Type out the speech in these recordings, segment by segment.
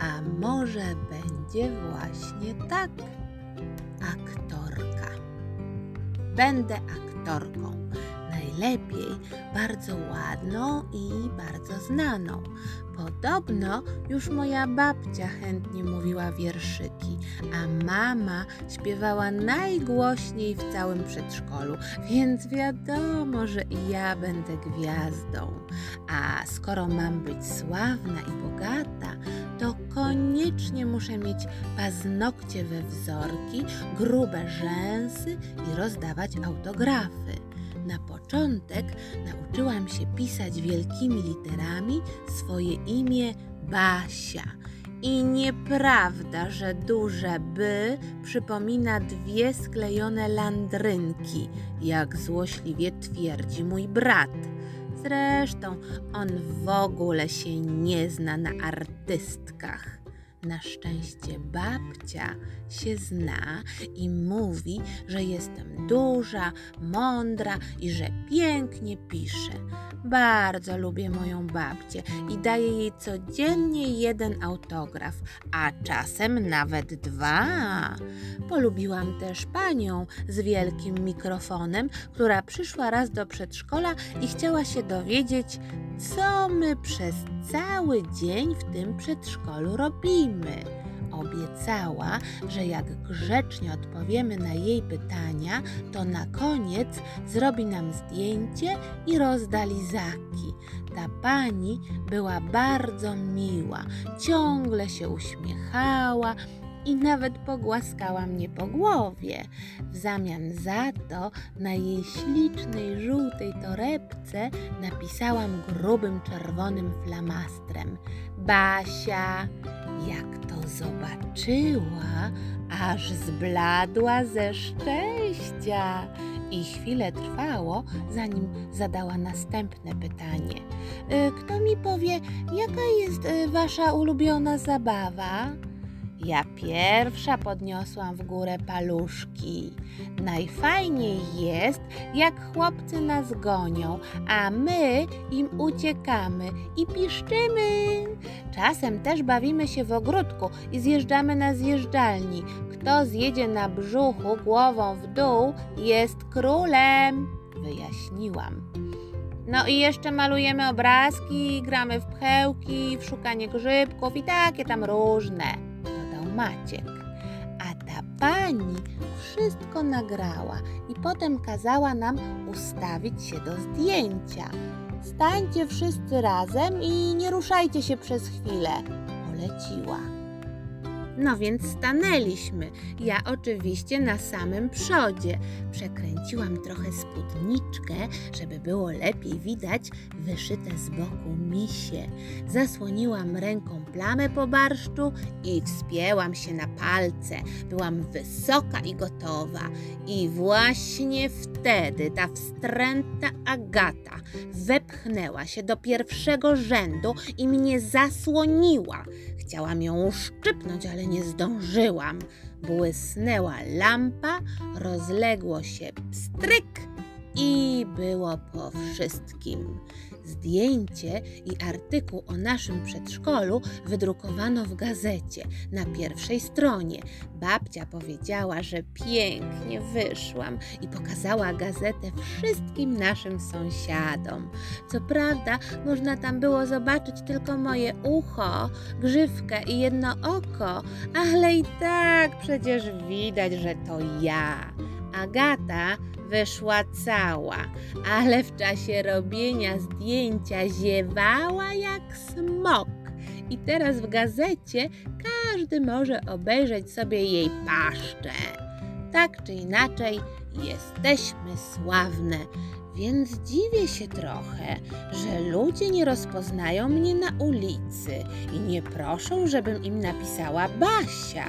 A może będzie właśnie tak. Aktorka. Będę aktorką. Najlepiej bardzo ładną i bardzo znaną. Podobno już moja babcia chętnie mówiła wierszyki, a mama śpiewała najgłośniej w całym przedszkolu, więc wiadomo, że i ja będę gwiazdą. A skoro mam być sławna i bogata, to koniecznie muszę mieć paznokcie we wzorki, grube rzęsy i rozdawać autografy. Na początek nauczyłam się pisać wielkimi literami swoje imię Basia. I nieprawda, że duże by przypomina dwie sklejone landrynki, jak złośliwie twierdzi mój brat. Zresztą on w ogóle się nie zna na artystkach. Na szczęście babcia się zna i mówi, że jestem duża, mądra i że pięknie piszę. Bardzo lubię moją babcię i daję jej codziennie jeden autograf, a czasem nawet dwa. Polubiłam też panią z wielkim mikrofonem, która przyszła raz do przedszkola i chciała się dowiedzieć, co my przez cały dzień w tym przedszkolu robimy. Obiecała, że jak grzecznie odpowiemy na jej pytania, to na koniec zrobi nam zdjęcie i rozda lizaki. Ta pani była bardzo miła, ciągle się uśmiechała, i nawet pogłaskała mnie po głowie. W zamian za to na jej ślicznej żółtej torebce napisałam grubym czerwonym flamastrem Basia. Jak to zobaczyła, aż zbladła ze szczęścia. I chwilę trwało, zanim zadała następne pytanie. Y, kto mi powie, jaka jest y, wasza ulubiona zabawa? Ja pierwsza podniosłam w górę paluszki. Najfajniej jest, jak chłopcy nas gonią, a my im uciekamy i piszczymy. Czasem też bawimy się w ogródku i zjeżdżamy na zjeżdżalni. Kto zjedzie na brzuchu głową w dół, jest królem, wyjaśniłam. No i jeszcze malujemy obrazki, gramy w pchełki, w szukanie grzybków i takie tam różne. Maciek. A ta pani wszystko nagrała i potem kazała nam ustawić się do zdjęcia. Stańcie wszyscy razem i nie ruszajcie się przez chwilę, poleciła. No więc stanęliśmy. Ja oczywiście na samym przodzie. Przekręciłam trochę spódniczkę, żeby było lepiej widać wyszyte z boku misie. Zasłoniłam ręką plamę po barszczu i wspięłam się na palce. Byłam wysoka i gotowa. I właśnie wtedy ta wstrętna Agata wepchnęła się do pierwszego rzędu i mnie zasłoniła. Chciałam ją uszczypnąć, ale nie zdążyłam. Błysnęła lampa, rozległo się pstryk i było po wszystkim. Zdjęcie i artykuł o naszym przedszkolu wydrukowano w gazecie na pierwszej stronie. Babcia powiedziała, że pięknie wyszłam i pokazała gazetę wszystkim naszym sąsiadom. Co prawda, można tam było zobaczyć tylko moje ucho, grzywkę i jedno oko, ale i tak przecież widać, że to ja. Agata wyszła cała, ale w czasie robienia zdjęcia ziewała jak smok. I teraz w gazecie każdy może obejrzeć sobie jej paszczę. Tak czy inaczej, jesteśmy sławne, więc dziwię się trochę, że ludzie nie rozpoznają mnie na ulicy i nie proszą, żebym im napisała Basia.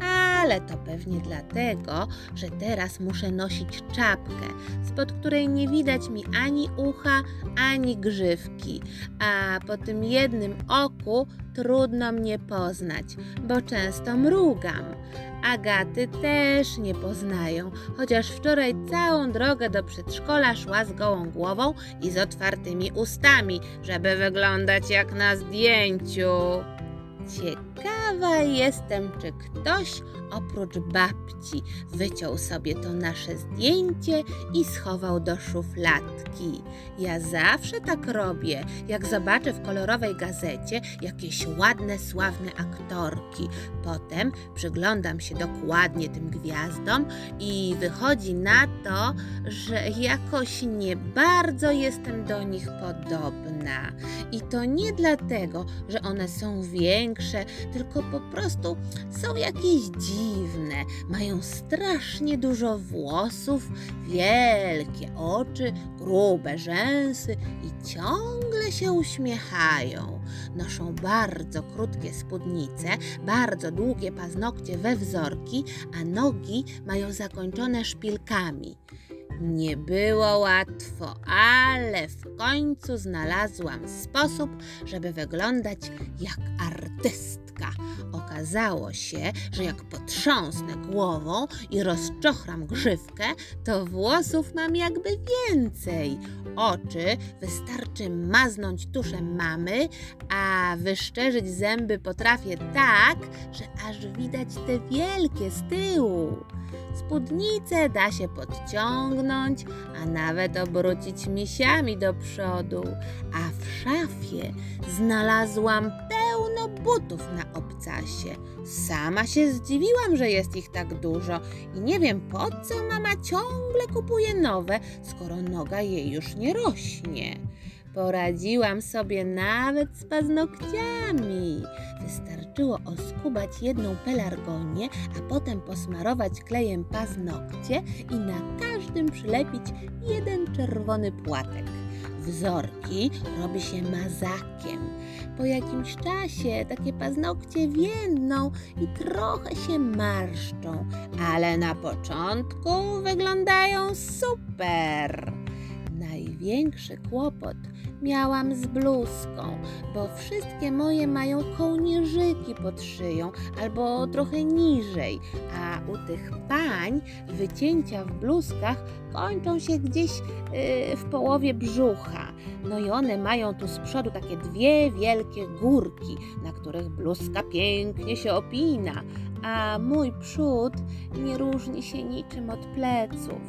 Ale to pewnie dlatego, że teraz muszę nosić czapkę, spod której nie widać mi ani ucha, ani grzywki, a po tym jednym oku trudno mnie poznać, bo często mrugam. Agaty też nie poznają, chociaż wczoraj całą drogę do przedszkola szła z gołą głową i z otwartymi ustami, żeby wyglądać jak na zdjęciu. Ciekawa jestem, czy ktoś oprócz babci wyciął sobie to nasze zdjęcie i schował do szufladki. Ja zawsze tak robię, jak zobaczę w kolorowej gazecie jakieś ładne, sławne aktorki. Potem przyglądam się dokładnie tym gwiazdom i wychodzi na to, że jakoś nie bardzo jestem do nich podobna. I to nie dlatego, że one są większe, tylko po prostu są jakieś dziwne. Mają strasznie dużo włosów, wielkie oczy, grube rzęsy i ciągle się uśmiechają. Noszą bardzo krótkie spódnice, bardzo długie paznokcie we wzorki, a nogi mają zakończone szpilkami. Nie było łatwo, ale w końcu znalazłam sposób, żeby wyglądać jak artystka. Okazało się, że jak potrząsnę głową i rozczochram grzywkę, to włosów mam jakby więcej. Oczy wystarczy maznąć tuszem mamy, a wyszczerzyć zęby potrafię tak, że aż widać te wielkie z tyłu. Spódnicę da się podciągnąć, a nawet obrócić misiami do przodu. A w szafie znalazłam pełno butów na obcasie. Sama się zdziwiłam, że jest ich tak dużo i nie wiem po co mama ciągle kupuje nowe, skoro noga jej już nie rośnie. Poradziłam sobie nawet z paznokciami. Wystarczyło oskubać jedną pelargonię, a potem posmarować klejem paznokcie i na każdym przylepić jeden czerwony płatek. Wzorki robi się mazakiem. Po jakimś czasie takie paznokcie więdną i trochę się marszczą, ale na początku wyglądają super. Największy kłopot miałam z bluzką, bo wszystkie moje mają kołnierzyki pod szyją albo trochę niżej, a u tych pań wycięcia w bluzkach kończą się gdzieś yy, w połowie brzucha. No i one mają tu z przodu takie dwie wielkie górki, na których bluzka pięknie się opina, a mój przód nie różni się niczym od pleców.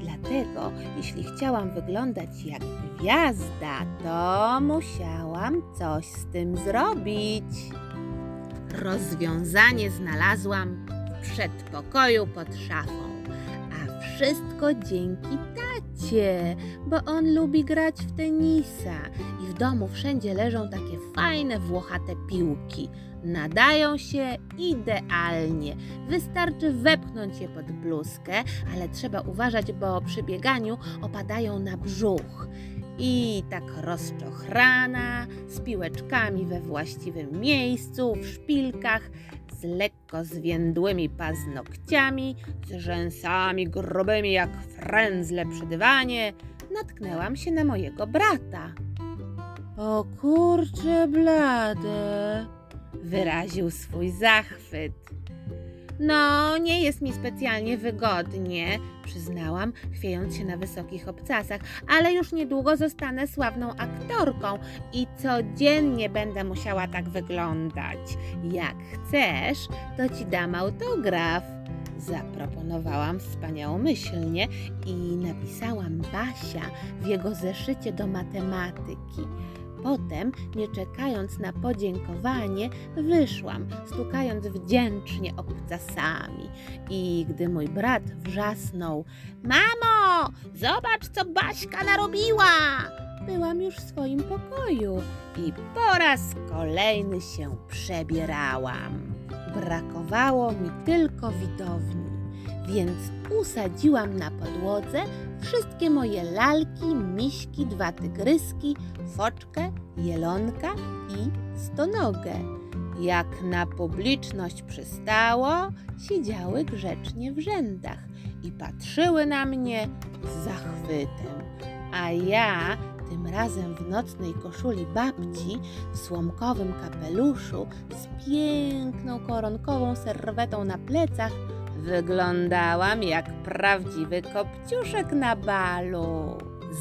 Dlatego, jeśli chciałam wyglądać jak gwiazda, to musiałam coś z tym zrobić. Rozwiązanie znalazłam w przedpokoju pod szafą, a wszystko dzięki tacie, bo on lubi grać w tenisa i w domu wszędzie leżą takie fajne włochate piłki. Nadają się idealnie. Wystarczy wepchnąć je pod bluzkę, ale trzeba uważać, bo przy bieganiu opadają na brzuch. I tak rozczochrana, z piłeczkami we właściwym miejscu, w szpilkach, z lekko zwiędłymi paznokciami, z rzęsami grubymi jak frędzle przy dywanie, natknęłam się na mojego brata. O kurcze blade, wyraził swój zachwyt. No, nie jest mi specjalnie wygodnie, przyznałam, chwiejąc się na wysokich obcasach, ale już niedługo zostanę sławną aktorką i codziennie będę musiała tak wyglądać. Jak chcesz, to ci dam autograf. Zaproponowałam wspaniałomyślnie i napisałam Basia w jego zeszycie do matematyki. Potem, nie czekając na podziękowanie, wyszłam, stukając wdzięcznie obcasami. I gdy mój brat wrzasnął: Mamo, zobacz, co Baśka narobiła! Byłam już w swoim pokoju i po raz kolejny się przebierałam. Brakowało mi tylko widowni więc usadziłam na podłodze wszystkie moje lalki, miśki, dwa tygryski, foczkę, jelonka i stonogę. Jak na publiczność przystało, siedziały grzecznie w rzędach i patrzyły na mnie z zachwytem. A ja tym razem w nocnej koszuli babci, w słomkowym kapeluszu, z piękną koronkową serwetą na plecach, wyglądałam jak prawdziwy kopciuszek na balu.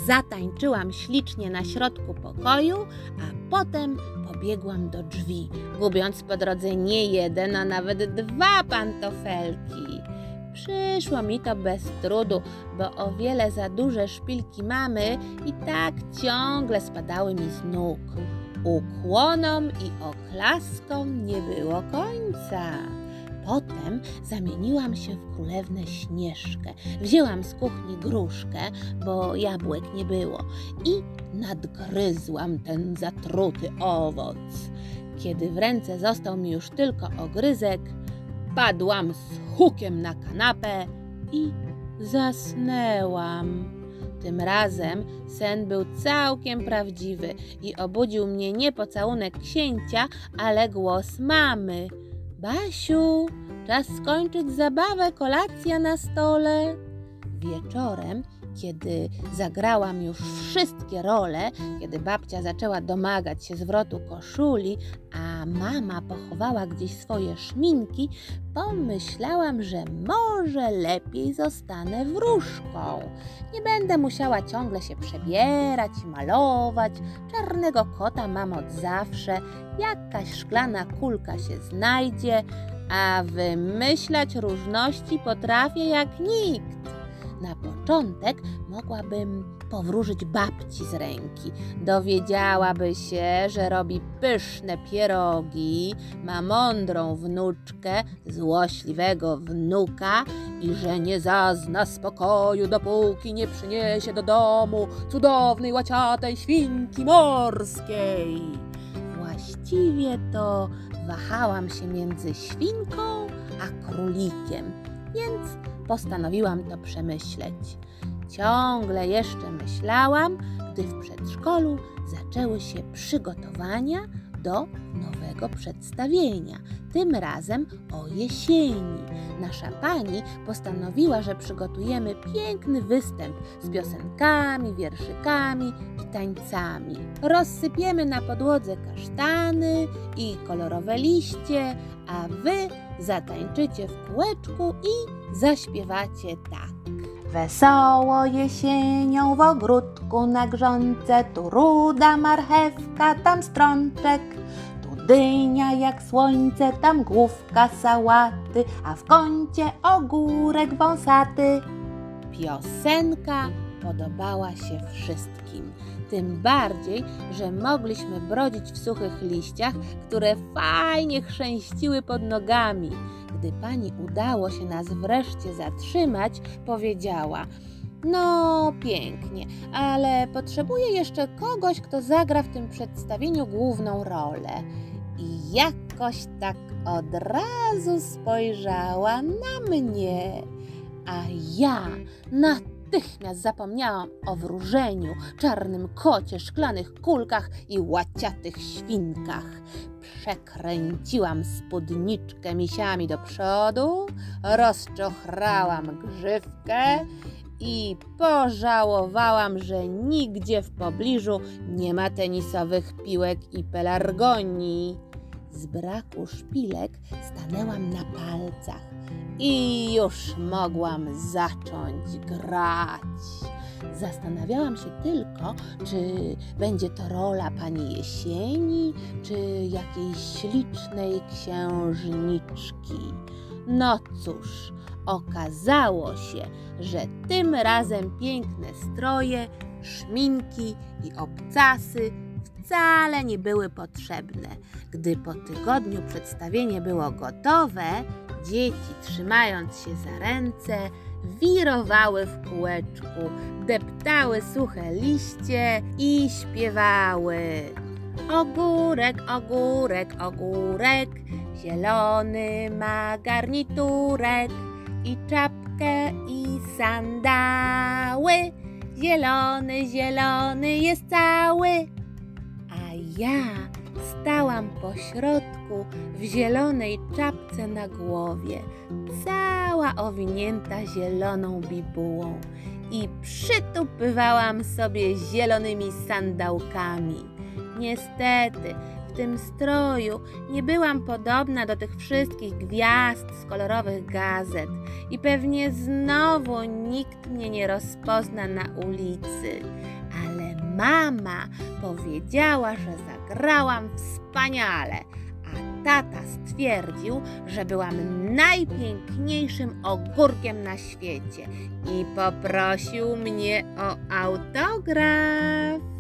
Zatańczyłam ślicznie na środku pokoju, a potem pobiegłam do drzwi, gubiąc po drodze nie jeden, a nawet dwa pantofelki. Przyszło mi to bez trudu, bo o wiele za duże szpilki mamy i tak ciągle spadały mi z nóg. Ukłonom i oklaskom nie było końca. Potem zamieniłam się w królewnę Śnieżkę. Wzięłam z kuchni gruszkę, bo jabłek nie było i nadgryzłam ten zatruty owoc. Kiedy w ręce został mi już tylko ogryzek, padłam z hukiem na kanapę i zasnęłam. Tym razem sen był całkiem prawdziwy i obudził mnie nie pocałunek księcia, ale głos mamy. Basiu, czas skończyć zabawę, kolacja na stole. Wieczorem kiedy zagrałam już wszystkie role, kiedy babcia zaczęła domagać się zwrotu koszuli, a mama pochowała gdzieś swoje szminki, pomyślałam, że może lepiej zostanę wróżką. Nie będę musiała ciągle się przebierać malować. Czarnego kota mam od zawsze, jakaś szklana kulka się znajdzie, a wymyślać różności potrafię jak nikt. Na początek mogłabym powróżyć babci z ręki. Dowiedziałaby się, że robi pyszne pierogi, ma mądrą wnuczkę, złośliwego wnuka i że nie zazna spokoju, dopóki nie przyniesie do domu cudownej, łaciatej świnki morskiej. Właściwie to wahałam się między świnką a królikiem, więc postanowiłam to przemyśleć. Ciągle jeszcze myślałam, gdy w przedszkolu zaczęły się przygotowania do nowego przedstawienia, tym razem o jesieni. Nasza pani postanowiła, że przygotujemy piękny występ z piosenkami, wierszykami i tańcami. Rozsypiemy na podłodze kasztany i kolorowe liście, a wy zatańczycie w kółeczku i zaśpiewacie tak. Wesoło jesienią w ogródku na grządce, tu ruda marchewka, tam strączek, tu dynia jak słońce, tam główka sałaty, a w kącie ogórek wąsaty. Piosenka podobała się wszystkim. Tym bardziej, że mogliśmy brodzić w suchych liściach, które fajnie chrzęściły pod nogami. Gdy pani udało się nas wreszcie zatrzymać, powiedziała: No, pięknie, ale potrzebuję jeszcze kogoś, kto zagra w tym przedstawieniu główną rolę. I jakoś tak od razu spojrzała na mnie. A ja na natychmiast zapomniałam o wróżeniu, czarnym kocie, szklanych kulkach i łaciatych świnkach. Przekręciłam spódniczkę misiami do przodu, rozczochrałam grzywkę i pożałowałam, że nigdzie w pobliżu nie ma tenisowych piłek i pelargonii. Z braku szpilek stanęłam na palcach i już mogłam zacząć grać. Zastanawiałam się tylko, czy będzie to rola pani jesieni, czy jakiejś ślicznej księżniczki. No cóż, okazało się, że tym razem piękne stroje, szminki i obcasy wcale nie były potrzebne. Gdy po tygodniu przedstawienie było gotowe, Dzieci, trzymając się za ręce, wirowały w kółeczku, deptały suche liście i śpiewały. Ogórek, ogórek, ogórek, zielony ma garniturek i czapkę i sandały. Zielony, zielony jest cały, a ja Stałam po środku w zielonej czapce na głowie, cała owinięta zieloną bibułą i przytupywałam sobie zielonymi sandałkami. Niestety, w tym stroju nie byłam podobna do tych wszystkich gwiazd z kolorowych gazet i pewnie znowu nikt mnie nie rozpozna na ulicy. Mama powiedziała, że zagrałam wspaniale, a tata stwierdził, że byłam najpiękniejszym ogórkiem na świecie i poprosił mnie o autograf.